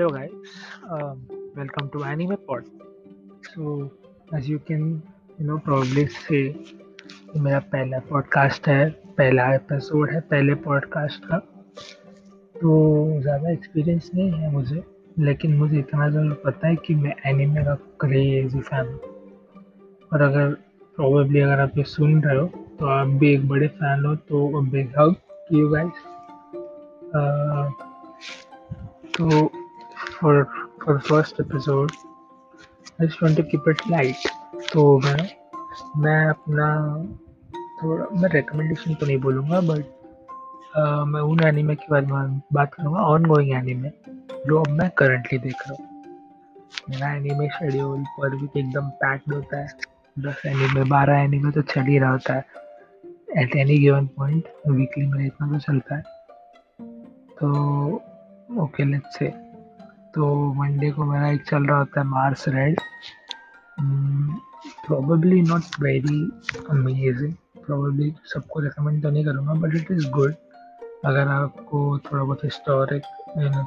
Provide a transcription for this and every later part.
Hello, guys. Um, welcome to Anime Pod. So, as you can, you know, say, मेरा पहला podcast है पहला episode है पहले पॉडकास्ट का तो ज़्यादा एक्सपीरियंस नहीं है मुझे लेकिन मुझे इतना ज़रूर पता है कि मैं एनिमे का क्रेजी फ़ैन हूँ और अगर प्रोबेबली अगर आप ये सुन रहे हो तो आप भी एक बड़े फ़ैन हो तो बिग हग यू गाइस तो for for first episode I just want to keep it light तो मैं मैं अपना थोड़ा, मैं रिकमेंडेशन तो नहीं बोलूँगा बट मैं उन एनिमे के बारे में बात करूँगा ऑन गोइंग एनिमे जो अब मैं करंटली देख रहा हूँ। मेरा एनिमे शेड्यूल पर वीक एकदम पैक्ड होता है। दस एनिमे बारह एनिमे तो चल ही रहा होता है। At any given point weekly में इतना तो चलता है। तो ओके लेट्स से तो मंडे को मेरा एक चल रहा होता है Mars Red probably not very amazing probably सबको रिकमेंड तो नहीं करूँगा बट इट इज़ गुड अगर आपको थोड़ा बहुत हिस्टोरिक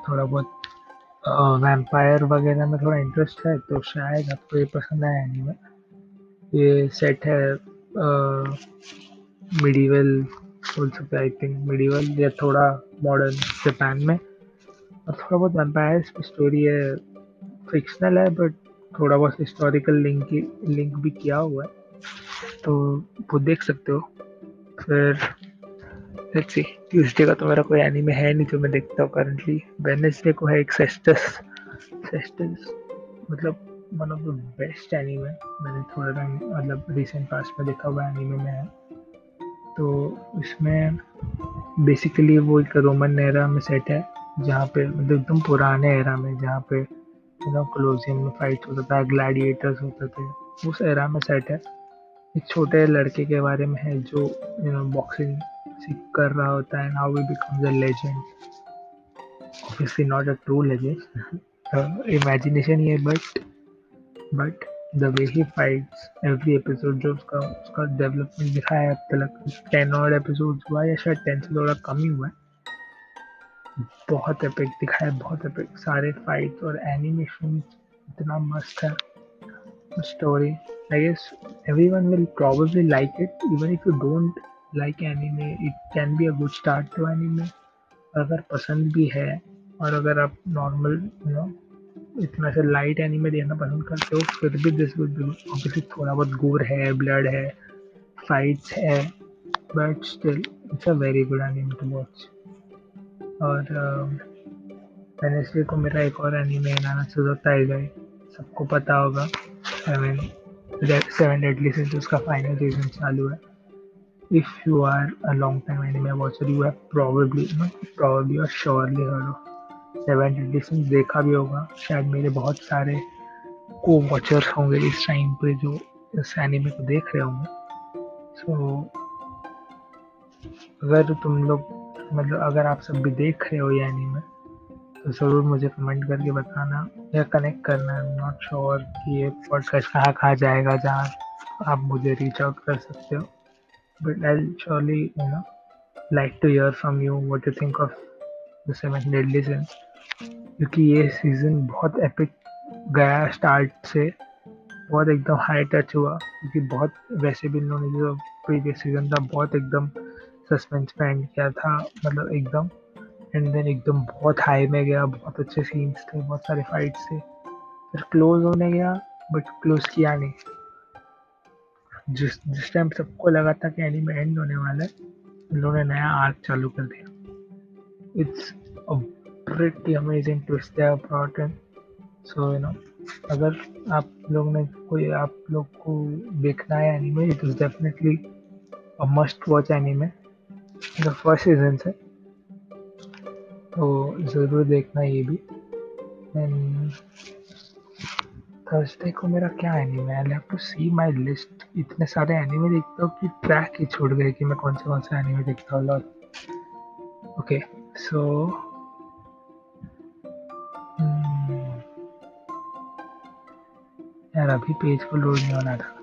थोड़ा बहुत वैम्पायर वगैरह में थोड़ा इंटरेस्ट है तो शायद आपको ये पसंद आया एनीमे ये सेट है मिडीवल बोल सकते आई थिंक मिडीवल या थोड़ा मॉडर्न जापान में. और थोड़ा बहुत वैम्पायर्स की स्टोरी है फिक्शनल है बट थोड़ा बहुत हिस्टोरिकल लिंक लिंक भी किया हुआ है। तो वो देख सकते हो। फिर लेट्स सी ट्यूसडे का तो मेरा कोई एनीमे है नहीं जो मैं देखता हूँ करंटली वेडनेसडे को है एक सेस्टस सेस्टस मतलब one of the best anime मैंने थोड़ा टाइम मतलब रिसेंट पास्ट में देखा हुआ एनीमे में है। तो इसमें बेसिकली वो एक रोमन एरा में सेट है। जहाँ पे मतलब एकदम पुराने एरा में जहाँ पे यू क्लोजियम में फाइट होता था ग्लैडिएटर्स होते थे, उस एरा में सेट है। एक छोटे लड़के के बारे में है जो यू नो बॉक्सिंग सीख कर रहा होता है how he becomes a legend obviously not a true legend imagination ही है but but the way he fights every episode जो उसका उसका डेवलपमेंट दिखाया है, अब तक टेन और एपिसोड हुआ या शायद टेन से थोड़ा कम ही हुआ है। बहुत एपिक दिखाया, बहुत एपिक सारे फाइट्स और एनिमेशन इतना मस्त है। Story I guess everyone will probably like it even if you don't like anime it can be a good start to anime अगर पसंद भी है और अगर आप नॉर्मल यू नो इतना से लाइट एनीमे देखना पसंद करते हो, फिर भी दिस ऑब्वियसली थोड़ा बहुत गोर है ब्लड है फाइट्स है but still it's a very good anime to watch और वेनेसडे को मेरा एक और एनीमे नाना सुजो टाइगर सबको पता होगा। मीन सेवन डेडली सिंस उसका फाइनल सीज़न चालू है। If you are a long time anime watcher you have probably not probably or surely heard of Seven Deadly Sins देखा भी होगा। शायद मेरे बहुत सारे को वॉचर्स होंगे इस टाइम पे जो इस एनिमे को देख रहे होंगे। सो so, अगर तुम लोग मतलब अगर आप सब भी देख रहे हो ये एनीमे तो ज़रूर मुझे कमेंट करके बताना या कनेक्ट करना। आई एम नॉट श्योर कि ये पॉडकास्ट कहाँ कहाँ जाएगा जहाँ आप मुझे रीच आउट कर सकते हो। But I surely you know like to hear from you what you think of the Seven Deadly Sins क्योंकि ये सीज़न बहुत एपिक गया स्टार्ट से। बहुत एकदम हाई टच हुआ। क्योंकि बहुत, वैसे भी इन्होंने जो प्रीवियस सीज़न था, बहुत एकदम सस्पेंस में एंड किया था मतलब एकदम। एंड देन एकदम बहुत हाई में गया, बहुत अच्छे सीन्स थे, बहुत सारे फाइट्स थे। फिर क्लोज होने गया बट क्लोज किया नहीं। जिस जिस टाइम सबको लगा था कि एनिमे एंड होने वाला है, उन्होंने नया आर्क चालू कर दिया। It's pretty amazing twist have brought in so you know अगर आप लोग ने कोई, आप लोग को देखना है anime it is definitely must watch anime the first season से तो ज़रूर देखना ये भी। एंड थर्सडे को मेरा क्या anime I have to see my list इतने सारे एनीमे देखता हूँ कि ट्रैक ही छूट गए कि मैं कौन से कौन से एनीमे देखता हूँ। लॉट ओके सो यार अभी पेज को लोड नहीं होना था।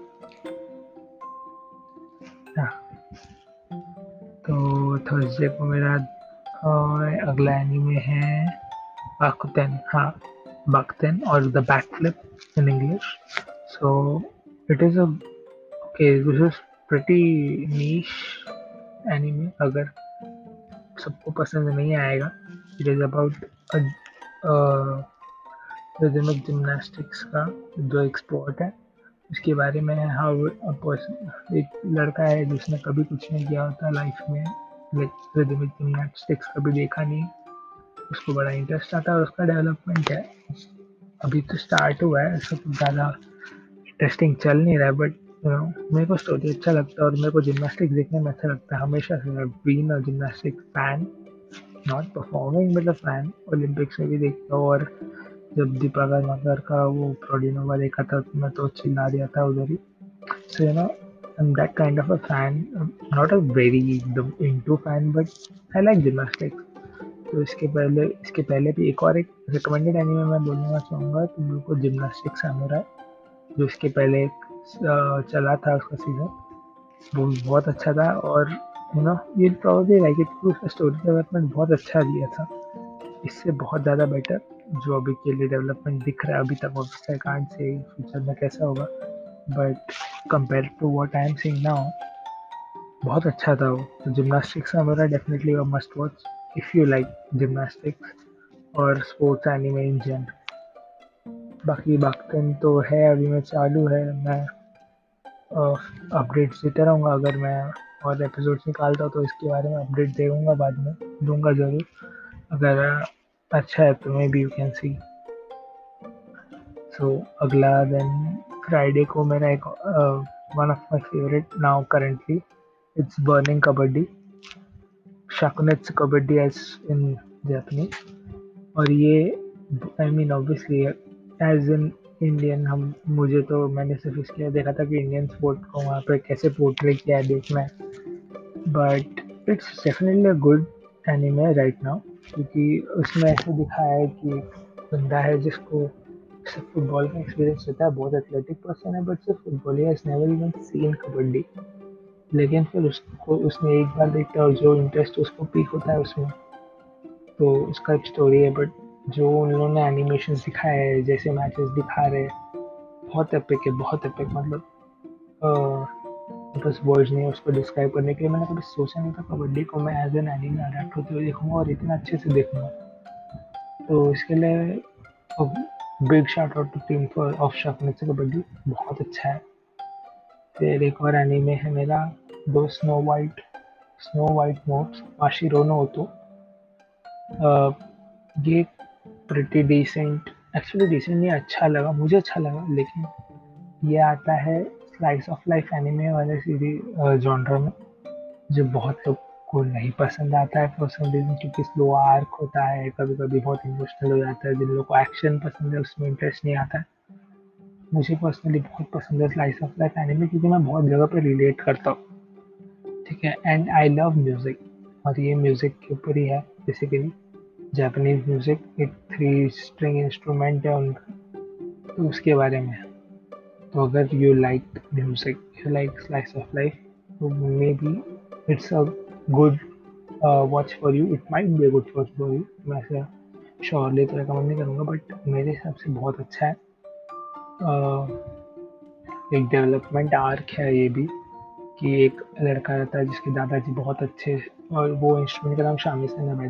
थर्सडे को मेरा और अगला एनीमे है Bakuten, हाँ, Bakuten or the backflip in English. So it is a okay. This is pretty niche anime. अगर सबको पसंद नहीं आएगा it is about rhythmic gymnastics का जो एक स्पोर्ट है उसके बारे में हाउ एक लड़का है जिसने कभी कुछ नहीं किया होता लाइफ में रिदमिक जिमनास्टिक्स कभी देखा नहीं, उसको बड़ा इंटरेस्ट आता है उसका डेवलपमेंट है। अभी तो स्टार्ट हुआ है कुछ ज़्यादा इंटरेस्टिंग चल नहीं रहा है बट यू नो मेरे को स्टोरी अच्छा लगता है और मेरे को जिमनास्टिक देखने में अच्छा लगता है। हमेशा से बीन और जिमनास्टिक फ़ैन नॉट परफॉर्मिंग मतलब फ़ैन ओलंपिक्स में भी देखता हूँ और जब दीपाकर मगर का वो प्रोडिनोवा देखा था तो मैं तो चिल्ला दिया था उधर ही। So you know I'm that kind of a fan. I'm Not a very into fan, but I like gymnastics. तो इसके पहले इसके पहले भी एक और एक रिकमेंडेड एनिमे मैं बोलना चाहूँगा तुम लोग को जिमनास्टिक सामुराई जो इसके पहले एक चला था उसका सीज़न वो बहुत अच्छा था और यू नो ये प्रॉब्लली लाइक इट उसका स्टोरी डेवलपमेंट बहुत अच्छा दिया था इससे बहुत ज़्यादा बेटर जो अभी के लिए डेवलपमेंट दिख रहा है अभी तक ऑफिसर कार्ड से फ्यूचर में कैसा होगा but compare to what I am seeing now बहुत अच्छा था वो। तो जिमनास्टिक्स का मेरा definitely a must watch if you like gymnastics और स्पोर्ट्स एनिमे इन जनरल बाकी बाकी तो है, अभी मैं चालू है, मैं अपडेट्स देता रहूँगा अगर मैं और एपिसोड्स निकालता हूँ तो इसके बारे में अपडेट दूँगा बाद में, दूँगा ज़रूर। अगर अच्छा है तो maybe you can see so अगला दिन फ्राइडे को मेरा एक one of my favourite now currently it's burning kabaddi Shakunetsu kabaddi as in Japanese और ये I mean obviously as in Indian hmm, मुझे तो मैंने सिर्फ़ इसलिए देखा था कि इंडियन स्पोर्ट को वहाँ पर कैसे पोर्ट्रे किया है देखना है but it's definitely a good anime right now क्योंकि उसमें ऐसे दिखाया है कि बंदा है जिसको सिर्फ़ फुटबॉल का एक्सपीरियंस रहता है, बहुत एथलेटिक पर्सन है बट सिर्फ़ फुटबॉल ही नेवर इवन सीन कबड्डी। लेकिन फिर उसको, उसने एक बार देखा और जो इंटरेस्ट उसको पीक होता है उसमें तो उसका एक स्टोरी है बट जो उन लोगों ने एनिमेशन दिखाए है, जैसे मैचेस दिखा रहे हैं, बहुत एपिक है, बहुत एपिक मतलब बस वर्ड्स नहीं उसको डिस्क्राइब करने के लिए। मैंने कभी सोचा नहीं था कबड्डी को मैं एज एन एनिमे अडेप्ट होते हुए देखूँगा और इतना अच्छे से देखूँगा। तो इसके लिए big shout out to team for of shock kabaddi बहुत अच्छा है। फिर एक और एनीमे है मेरा, दो snow white snow white notes Mashiro तो ये प्रिटी डिसेंट एक्चुअली डिसेंट नहीं अच्छा लगा, मुझे अच्छा लगा, लेकिन ये आता है स्लाइस ऑफ़ लाइफ एनिमे वाले सीरीज़ जॉनर में, जो बहुत लोग को नहीं पसंद आता है फॉर सम रीजन क्योंकि स्लो आर्क होता है कभी कभी बहुत इमोशनल हो जाता है, जिन लोगों को एक्शन पसंद है उसमें इंटरेस्ट नहीं आता है। मुझे पर्सनली बहुत पसंद है स्लाइस ऑफ़ लाइफ एनिमे क्योंकि मैं बहुत जगह पर रिलेट करता हूँ। ठीक है एंड आई लव म्यूज़िक और ये म्यूज़िक के ऊपर ही है बेसिकली जापानीज म्यूज़िक एक थ्री स्ट्रिंग इंस्ट्रूमेंट है उनका तो उसके बारे में तो अगर you like music you like slice of life maybe it's a good watch for you it might be a good watch for you मैं ऐसा श्योरली तो रिकमेंड नहीं करूँगा बट मेरे हिसाब से बहुत अच्छा है। Uh, एक डेवलपमेंट आर्क है ये भी कि एक लड़का रहता है जिसके दादाजी बहुत अच्छे और वो इंस्ट्रूमेंट का नाम शामी से है बाय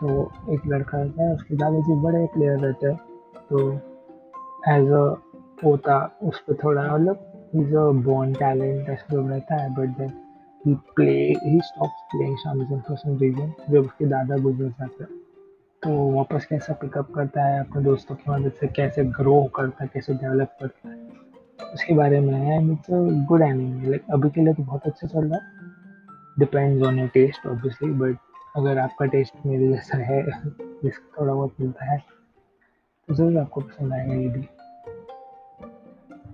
तो एक लड़का रहता है उसके दादाजी बड़े प्लेयर रहते हैं। तो एज अ पोता उस पर थोड़ा मतलब इज़ अ बॉर्न टैलेंट ऐसा जो रहता है but then he play he stops playing Shami for some reason जब उसके दादा गुजर जाते हैं। तो वापस कैसा पिकअप करता है अपने दोस्तों की मदद से? कैसे ग्रो करता है? कैसे डेवलप करता है? उसके बारे में है इट्स गुड एनिमे लाइक अभी के लिए तो बहुत अच्छा चल रहा है। Depends on your taste obviously but अगर आपका टेस्ट मेरे जैसा है जिसका थोड़ा बहुत मिलता है तो ज़रूर आपको पसंद आएगा ये भी।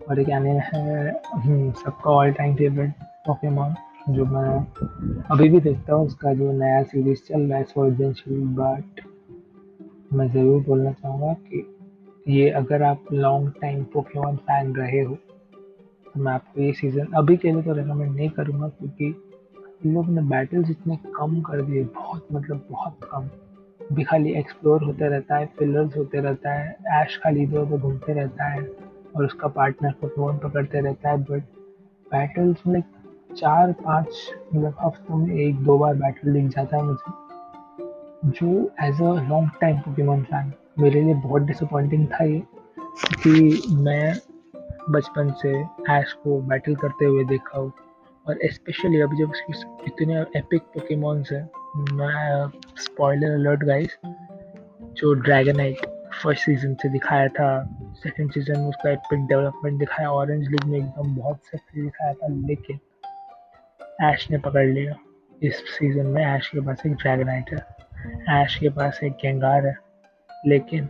और एक एनिमे है हम्म, सबका ऑल टाइम फेवरेट पोकेमॉन जो मैं अभी भी देखता हूँ, उसका जो नया सीरीज़ चल रहा है शील्ड बट मैं ज़रूर बोलना चाहूँगा कि ये अगर आप लॉन्ग टाइम पोकेमॉन फ़ैन रहे हो तो मैं आपको ये सीज़न अभी के लिए तो रिकमेंड नहीं करूँगा, क्योंकि इन लोगों ने बैटल्स इतने कम कर दिए, बहुत मतलब बहुत कम। भी खाली एक्सप्लोर होते रहता है फिलर्स होते रहता है ऐश खाली इधर उधर घूमते रहता है, और उसका पार्टनर को फ़ोन पकड़ते रहता है बट बैटल्स में चार पाँच मतलब हफ्तों में एक दो बार बैटल दिख जाता है मुझे। जो as a long time Pokemon fan मेरे लिए बहुत डिसअपॉइंटिंग था ये, कि मैं बचपन से ऐश को बैटल करते हुए देखा हूँ। और स्पेशली अभी जब उसकी इतने एपिक पोकेमोन्स हैं, मैं स्पॉइलर अलर्ट गाइस जो ड्रैगन ड्रैगनाइट फ़र्स्ट सीज़न से दिखाया था सेकंड सीज़न में उसका एपिक डेवलपमेंट दिखाया ऑरेंज लीग में एकदम बहुत सेक्सी दिखाया था, लेकिन ऐश ने पकड़ लिया। इस सीज़न में ऐश के पास एक ड्रैगनाइट है। ऐश के पास एक गेंगार है। लेकिन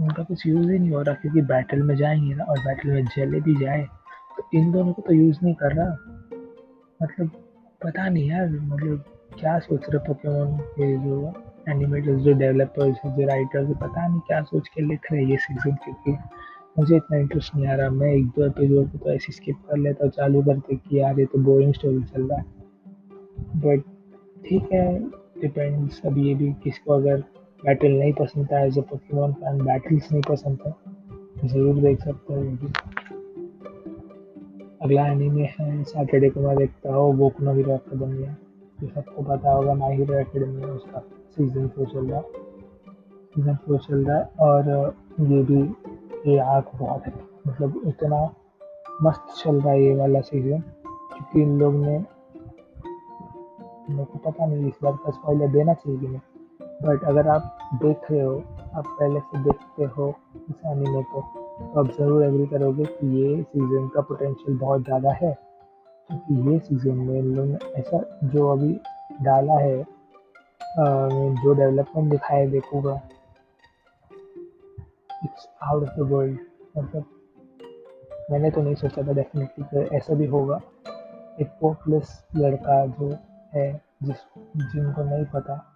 उनका कुछ यूज़ ही नहीं हो रहा क्योंकि बैटल में जाएँगे ना और बैटल में जले भी जाए तो इन दोनों को तो यूज़ नहीं कर रहा। मतलब पता नहीं यार मतलब क्या सोच रहे पोकेमोन के जो एनिमेटर्स जो डेवलपर्स जो राइटर्स पता नहीं क्या सोच के लिख रहे हैं ये सीज़न क्योंकि मुझे इतना इंटरेस्ट नहीं आ रहा। मैं एक दो एपिसोड को तो ऐसे स्किप कर लेता हूँ। चालू करते कि यार, ये तो बोरिंग स्टोरी चल रहा है। बट ठीक है डिपेंड्स अब ये भी किसको अगर बैटल नहीं पसंद था as a Pokemon fan battles नहीं पसंद था ज़रूर देख सकते हो ये अगला एनीमे है सैटरडे को मैं देखता हूँ। वो नो हीरो अकेडमिया जो सबको पता होगा माई हीरो अकेडमी उसका। सीज़न फोर चल रहा। है सीज़न फोर चल रहा है और ये भी ये आग बहुत है। मतलब इतना मस्त चल रहा है ये वाला सीज़न क्योंकि इन लोग ने मेरे को पता नहीं इस बार का स्पॉइलर देना चाहिए कि नहीं। बट अगर आप देख रहे हो, आप पहले से देखते हो इस एनिमे को तो आप ज़रूर एग्री करोगे कि ये सीज़न का पोटेंशियल बहुत ज़्यादा है। क्योंकि ये सीज़न में इन लोगों ने ऐसा जो अभी डाला है जो डेवलपमेंट दिखाया देखूँगा। It's out of the world मतलब मैंने तो नहीं सोचा था डेफिनेटली कि ऐसा भी होगा। एक पोर्टलेस लड़का जो है, जिस, जिनको नहीं पता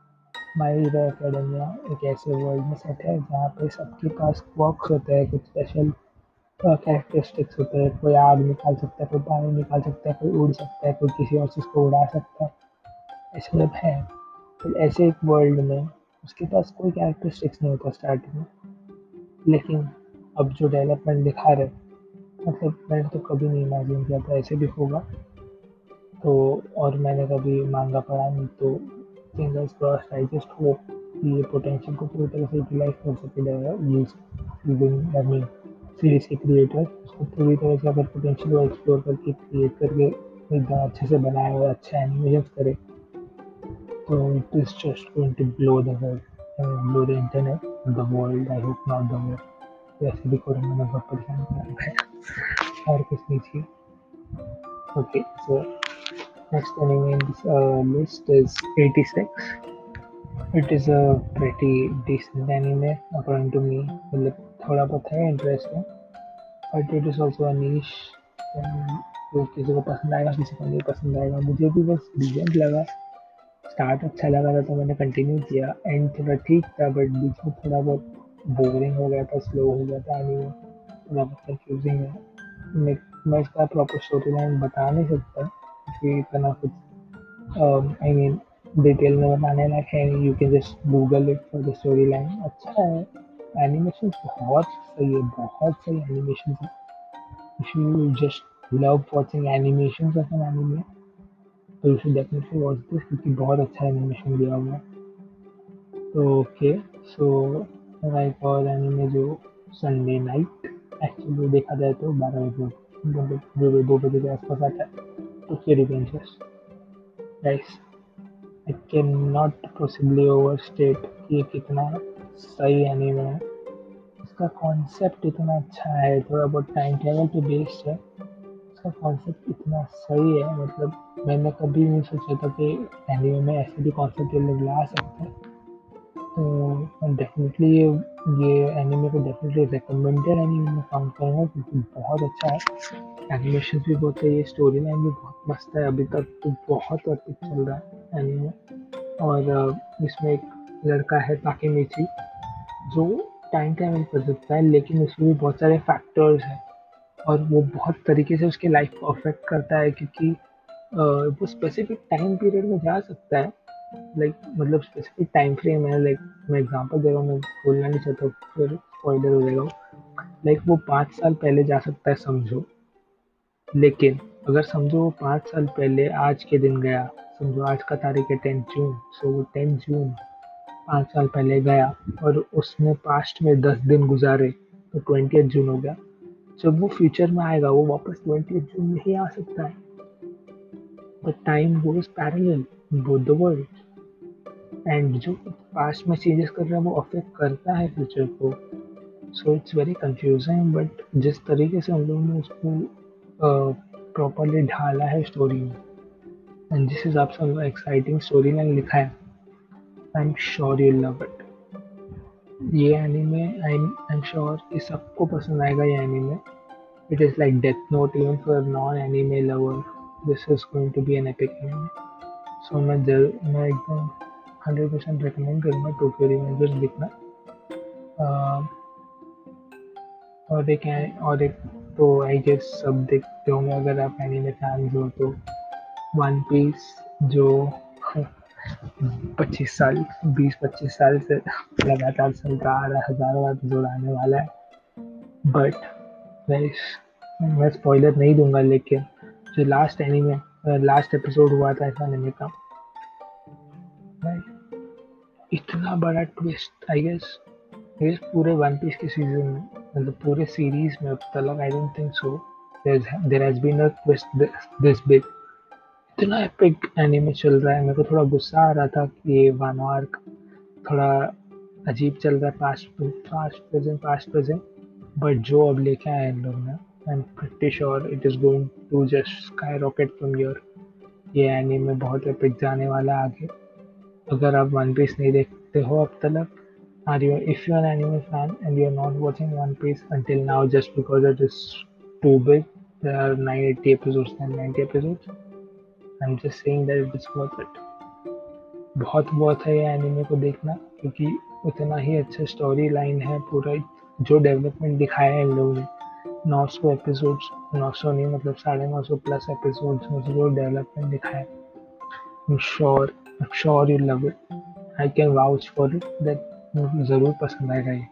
माई अकेडमिया एक ऐसे वर्ल्ड में सेट है, जहाँ पे सबके पास वर्क्स होते हैं, कुछ स्पेशल कैरेक्टरिस्टिक्स होते हैं। कोई आग निकाल सकता है, कोई पानी निकाल सकता है, कोई उड़ सकता है, कोई किसी और चीज़ को उड़ा सकता है। ऐसे सब है। तो ऐसे एक वर्ल्ड में उसके पास कोई कैरेक्टरिस्टिक्स नहीं होता स्टार्टिंग में। लेकिन अब जो डेवलपमेंट दिखा रहे मतलब मैंने तो कभी नहीं इमेजिन किया था ऐसे भी होगा। तो और मैंने कभी मांगा पढ़ा नहीं तो fingers cross I just hope ये पोटेंशियल को पूरी तरह से यूटिलाइज कर सके ये सीज़न आई मीन सीरीज़ के क्रिएटर उसको पूरी तरह से अगर पोटेंशियल को एक्सप्लोर करके क्रिएट करके एकदम अच्छे से बनाए और अच्छे एनिमेशन करे तो it is just going to blow the world blow the internet the world I hope not the world वैसे भी कोरोना में बहुत परेशान है और कुछ नहीं चाहिए। Okay so next anime in this uh, list is 86 it is a pretty decent anime according to me. मतलब थोड़ा बहुत है interesting but it is also a niche तो किसी को पसंद आएगा किसी को नहीं पसंद आएगा मुझे भी बस डिजेंट लगा। स्टार्ट अच्छा लगा था तो मैंने कंटिन्यू किया। एंड थोड़ा ठीक था बट बीच में थोड़ा बहुत बोरिंग हो गया था स्लो हो गया था एनिमे थोड़ा बहुत कंफ्यूजिंग है। मैं मैं इसका प्रॉपर स्टोरी लाइन बता नहीं सकता, क्योंकि इतना कुछ आई मीन डिटेल में बताने लायक है you can just Google it for the storyline अच्छा है। एनिमेशन बहुत सही है, बहुत सही एनिमेशन है। Just love watching animation of an anime तो you should definitely watch this क्योंकि बहुत अच्छा एनिमेशन दिया हुआ है। तो ओके सो एक और एनिमे जो संडे नाइट एक्चुअली देखा जाए तो बारह बजे जो दो बजे के आसपास आता है। फिर Revengers guys I can not possibly overstate ये कितना सही एनिमे है। इसका कॉन्सेप्ट इतना अच्छा है, थोड़ा बहुत टाइम ट्रेवल पे बेस्ड है। इसका कॉन्सेप्ट इतना सही है मतलब मैंने कभी नहीं सोचा था कि एनिमे में ऐसे भी कॉन्सेप्ट लोग ला सकते हैं। तो डेफिनेटली ये ये एनिमे को डेफिनेटली रिकमेंडेड एनिमे में काउंट करूँगा क्योंकि बहुत अच्छा है। एनिमेशन भी बहुत है, ये स्टोरी लाइन भी बहुत मस्त है, अभी तक तो बहुत अर्पित चल रहा है एनिमे और इसमें एक लड़का है ताकि मिची जो टाइम टाइम कर सकता है, लेकिन उसमें भी बहुत सारे फैक्टर्स हैं। और वो बहुत तरीके से उसके लाइफ को अफेक्ट करता है क्योंकि वो स्पेसिफिक टाइम पीरियड में जा सकता है। लाइक मतलब स्पेसिफिक टाइम फ्रेम है। लाइक मैं एग्जांपल दे रहा हूँ, मैं बोलना नहीं चाहता फिर स्पॉइलर हो जाएगा। लाइक वो पाँच साल पहले जा सकता है, समझो। लेकिन, अगर समझो वो पाँच साल पहले आज के दिन गया, समझो आज का तारीख है टेंथ जून सो वो टेंथ जून पाँच साल पहले गया और उसने पास्ट में दस दिन गुजारे तो ट्वेंटी जून हो गया। जब वो फ्यूचर में आएगा, वो वापस ट्वेंटी जून में ही आ सकता है। But time goes parallel both the world and जो पास्ट में चेंजेस कर रहा है, वो अफेक्ट करता है फ्यूचर को। So it's very confusing but जिस तरीके से हम लोगों ने उसको प्रॉपरली ढाला है स्टोरी में। एंड जिस हिसाब से हम लोग एक्साइटिंग स्टोरी लाइन लिखा है I am sure you love it ये एनीमे आई एम श्योर कि सबको पसंद आएगा ये anime it is like Death Note even for non anime lover this is going to be an epic anime so मैं ज़रूर मैं एकदम हंड्रेड परसेंट रिकमेंड करूँगा टोक्यो रिवेंजर्स लिखना और एक और एक तो आई गेस सब देखते होंगे अगर आप एनीमे फैंस हो तो. वन पीस जो पच्चीस साल, बीस, पच्चीस साल से लगातार है हज़ारों एपिसोड आने वाला है। बट मैं मैं स्पॉइलर नहीं दूँगा, लेकिन जो लास्ट एनीमे लास्ट एपिसोड हुआ था ऐसा एनीमे का इतना बड़ा ट्विस्ट आई गेस पूरे वन पीस के सीज़न में मतलब पूरे सीरीज़ में अब तक I don't think so there has been a twist this big इतना एपिक एनीमे चल रहा है। मेरे को थोड़ा गुस्सा आ रहा था कि ये वन आर्क थोड़ा अजीब चल रहा है past past present past present but जो अब लेके आए इन लोग ने I am pretty sure it is going to just skyrocket from your ये एनीमे बहुत एपिक जाने वाला आगे। अगर आप वन पीस नहीं देखते हो अब तक are you you if you're an anime fan and you're not watching One Piece until now just because it is too big, there are 90 episodes and 90 episodes. I'm just saying that it is worth it. बहुत बहुत है ये anime को देखना, क्योंकि उतना ही अच्छा story line है पूरा, जो डेवलपमेंट दिखाया है इन लोगों ने नौ सौ एपिसोड्स नौ सौ नहीं मतलब साढ़े नौ सौ प्लस एपिसोड्स में जो डेवलपमेंट दिखाया है sure I sure you love it I can vouch for it that ज़रूर पसंद आएगा ये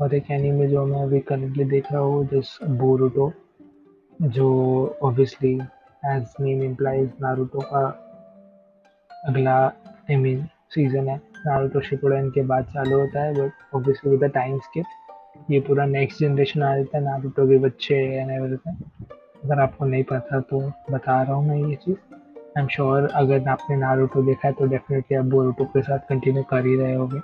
और एक एनीमे जो मैं अभी करंटली देख रहा हूँ, जिस बोरुटो जो obviously as name implies Naruto का अगला आई मीन सीज़न है। नारुतो शिपुडन के बाद चालू होता है but obviously with the time skip ये पूरा नेक्स्ट जनरेशन आ जाता है। नारुतो के बच्चे एंड एवरीथिंग अगर आपको नहीं पता तो बता रहा हूँ मैं ये चीज़। आई एम श्योर अगर आपने नारुतो देखा है तो डेफिनेटली आप बोरुटो के साथ कंटिन्यू कर ही रहे होगे।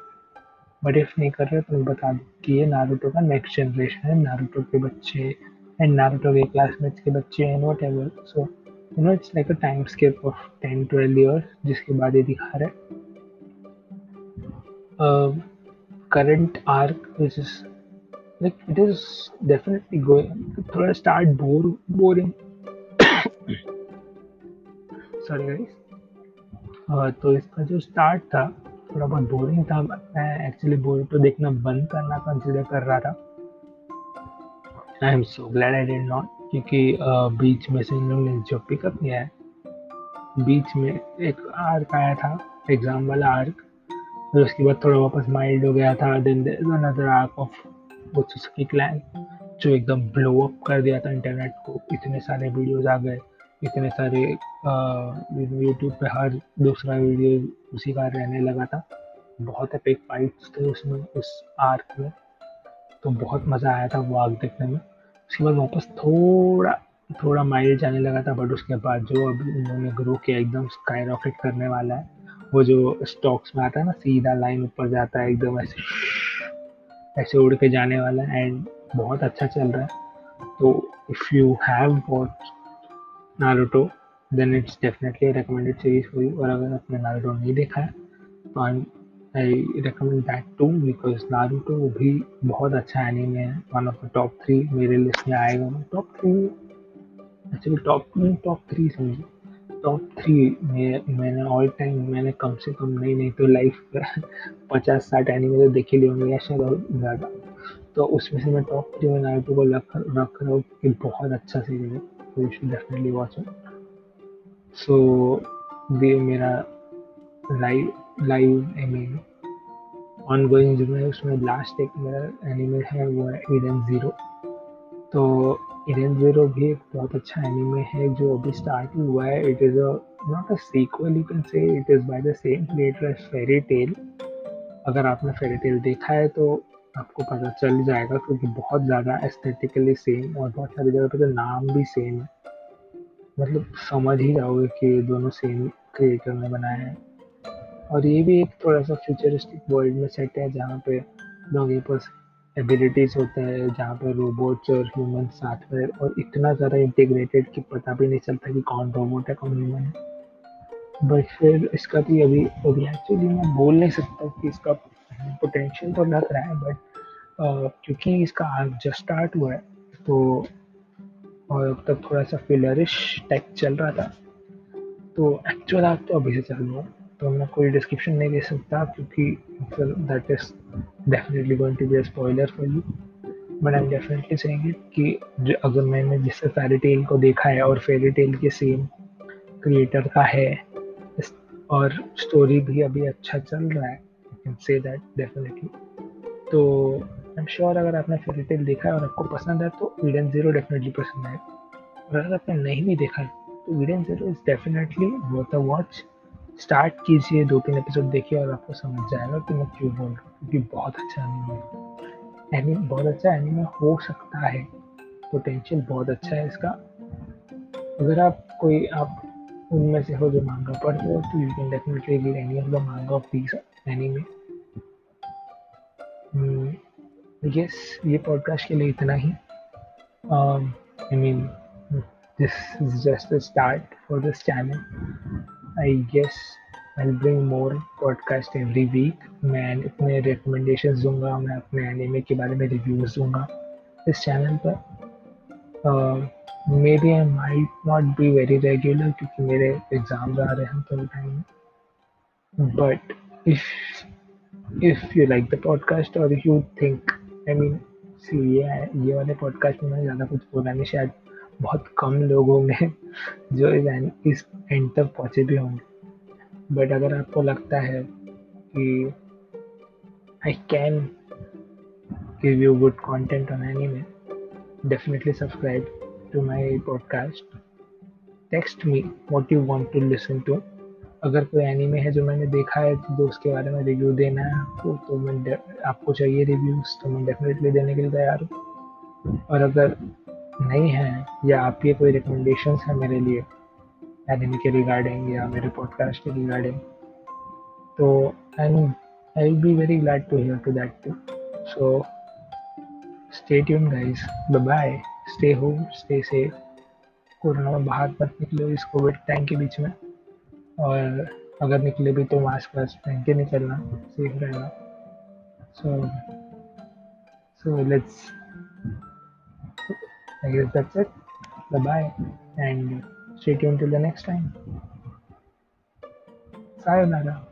बट इफ़ नहीं कर रहे तो मैं बता दूँ कि ये नारुतो का नेक्स्ट जनरेशन है। नारुतो के बच्चे एंड नारुतो के क्लासमेट्स के बच्चे and whatever so you know it's like a time skip of ten twelve years जिसके बाद ये दिखा रहे current arc which is like it is definitely going थोड़ा start bore boring sorry guys तो इसका जो स्टार्ट था, थोड़ा बहुत बोरिंग था मैं एक्चुअली बोर तो देखना बंद करना कंसिडर कर रहा था। I am so glad I did not क्योंकि बीच में से इन ने जो पिकअप किया है, बीच में एक आर्क आया था एग्ज़ाम वाला आर्क फिर उसके बाद थोड़ा वापस माइल्ड हो गया था देन अनदर आर्क ऑफ़ वो क्लैन जो एकदम ब्लो अप कर दिया था इंटरनेट को, इतने सारे वीडियोस आ गए, इतने सारे यूट्यूब पे हर दूसरा वीडियो उसी का रहने लगा था। बहुत एपिक फाइट्स थे उसमें, उस आर्क में तो बहुत मज़ा आया था वो आग देखने में। उसके बाद वापस थोड़ा थोड़ा माइल जाने लगा था बट उसके बाद जो अभी उन्होंने ग्रो किया, एकदम स्काई रॉकेट करने वाला है, वो जो स्टॉक्स में आता है ना, सीधा लाइन ऊपर जाता है, एकदम ऐसे ऐसे उड़ के जाने वाला है एंड बहुत अच्छा चल रहा है। तो if you have watch Naruto then it's definitely recommended series you और अगर आपने नारुतो नहीं देखा है तो I I recommend that to because Naruto भी बहुत अच्छा एनीमे है one of the top three मेरे लिस्ट में आएगा। Top three actually top top three समझिए टॉप थ्री में मैंने ऑल टाइम मैंने कम से कम नहीं नहीं तो लाइफ पचास साठ एनिमे तो देखे लिए होंगे या शायद ज़्यादा। तो उसमें से मैं टॉप थ्री में नारुतो को रख रख रहा हूँ कि बहुत अच्छा सीरीज़ है। You should definitely watch it. So भी मेरा live live mean ongoing जो है उसमें लास्ट एक मेरा एनिमे है, वो है ईडन ज़ीरो तो ईडन ज़ीरो भी एक बहुत अच्छा एनिमे है, जो अभी स्टार्ट हुआ है। It is a not a sequel you can say it is by the same creator as Fairy Tail अगर आपने फेरी टेल देखा है तो आपको पता चल जाएगा क्योंकि बहुत ज़्यादा एस्थेटिकली सेम और बहुत सारी जगह पे तो नाम भी सेम है। मतलब समझ ही जाओगे कि दोनों सेम क्रिएटर ने बनाया है। और ये भी एक थोड़ा सा फ्यूचरिस्टिक वर्ल्ड में सेट है, जहाँ पे लोगों के पास एबिलिटीज़ होता है, जहाँ पर रोबोट्स और ह्यूमन साथ में और इतना ज़्यादा इंटीग्रेटेड कि पता भी नहीं चलता कि कौन रोबोट है, कौन ह्यूमन है। बट फिर इसका भी अभी अभी एक्चुअली मैं बोल नहीं सकता कि इसका पोटेंशियल तो लग रहा है बट क्योंकि इसका आज जस्ट स्टार्ट हुआ है तो और अब तक थोड़ा सा फिलरिश टाइप चल रहा था। तो एक्चुअल आग तो अभी से चल रहा तो मैं कोई डिस्क्रिप्शन नहीं दे सकता क्योंकि that is definitely going to be a spoiler for you but I am definitely saying कि जो अगर मैंने जिससे फेरी टेल को देखा है और फेरी टेल के सेम क्रिएटर का है और स्टोरी भी अभी अच्छा चल रहा है I can say that definitely तो आई एम श्योर अगर आपने फेरी टेल देखा है और आपको पसंद है तो ईडन ज़ीरो डेफिनेटली पसंद है और अगर आपने नहीं भी देखा है तो Eden Zero is definitely worth a watch start कीजिए, दो तीन एपिसोड देखिए और आपको समझ जाएगा कि मैं क्यों बोल रहा हूँ, क्योंकि बहुत अच्छा एनिमे है। एनिमे बहुत अच्छा एनिमे हो सकता है। पोटेंशियल बहुत अच्छा है इसका। अगर आप कोई, आप उनमें से हो जो मांगा पढ़ते हो तो you can definitely read any of the manga of these anime yes ये पॉडकास्ट के लिए इतना ही। I mean this is just the start for this channel I guess I bring more podcast every week मैं अपने recommendation दूँगा, मैं अपने anime के बारे में रिव्यूज़ दूँगा इस चैनल पर। Maybe I might not be very regular क्योंकि मेरे एग्ज़ाम्स आ रहे हैं थोड़े टाइम में। But if if you like the podcast और you think I mean see ये ये वाले पॉडकास्ट में मैंने ज़्यादा कुछ बोला नहीं, शायद बहुत कम लोग होंगे जो इस एंड तक पहुँचे भी होंगे। बट अगर आपको लगता है कि I can give you good content on any में definitely subscribe to my podcast. Text me what you want to listen to. अगर कोई एनीमे है जो मैंने देखा है तो उसके बारे में रिव्यू देना है आपको तो मैं आपको चाहिए रिव्यूज़ तो मैं डेफिनेटली देने के लिए तैयार हूँ। और अगर नहीं है, या आपके कोई रिकमेंडेशन है मेरे लिए एनिमे के रिगार्डिंग या मेरे पॉडकास्ट के रिगार्डिंग तो I am I will be very glad to hear to that to so stay tune guys bye bye stay home stay safe corona में बाहर मत निकलो इस कोविड टाइम के बीच में। और अगर निकले भी तो मास्क वास्क पहन के निकलना सेफ़ रहना। So so let's I guess that's it. Bye bye and stay tuned till the next time. Sayonara.